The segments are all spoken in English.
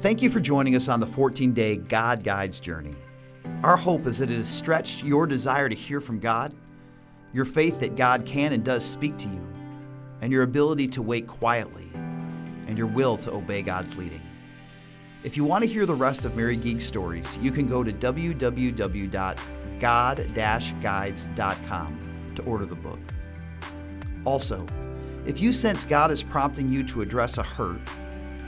Thank you for joining us on the 14 day God Guides journey. Our hope is that it has stretched your desire to hear from God, your faith that God can and does speak to you, and your ability to wait quietly, and your will to obey God's leading. If you want to hear the rest of Mary Geegh's stories, you can go to www.god-guides.com to order the book. Also, if you sense God is prompting you to address a hurt,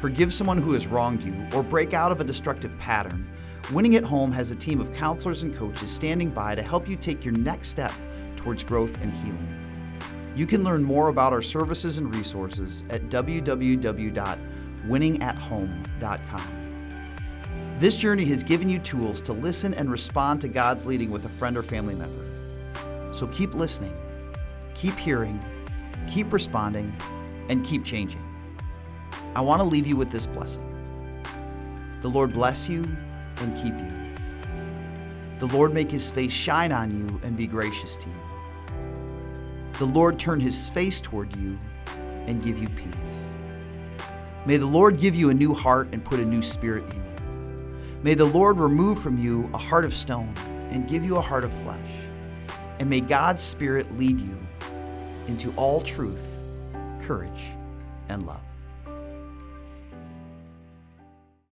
forgive someone who has wronged you, or break out of a destructive pattern, Winning at Home has a team of counselors and coaches standing by to help you take your next step towards growth and healing. You can learn more about our services and resources at www.winningathome.com. This journey has given you tools to listen and respond to God's leading with a friend or family member. So keep listening, keep hearing, keep responding, and keep changing. I want to leave you with this blessing. The Lord bless you and keep you. The Lord make his face shine on you and be gracious to you. The Lord turn his face toward you and give you peace. May the Lord give you a new heart and put a new spirit in you. May the Lord remove from you a heart of stone and give you a heart of flesh. And may God's Spirit lead you into all truth, courage, and love.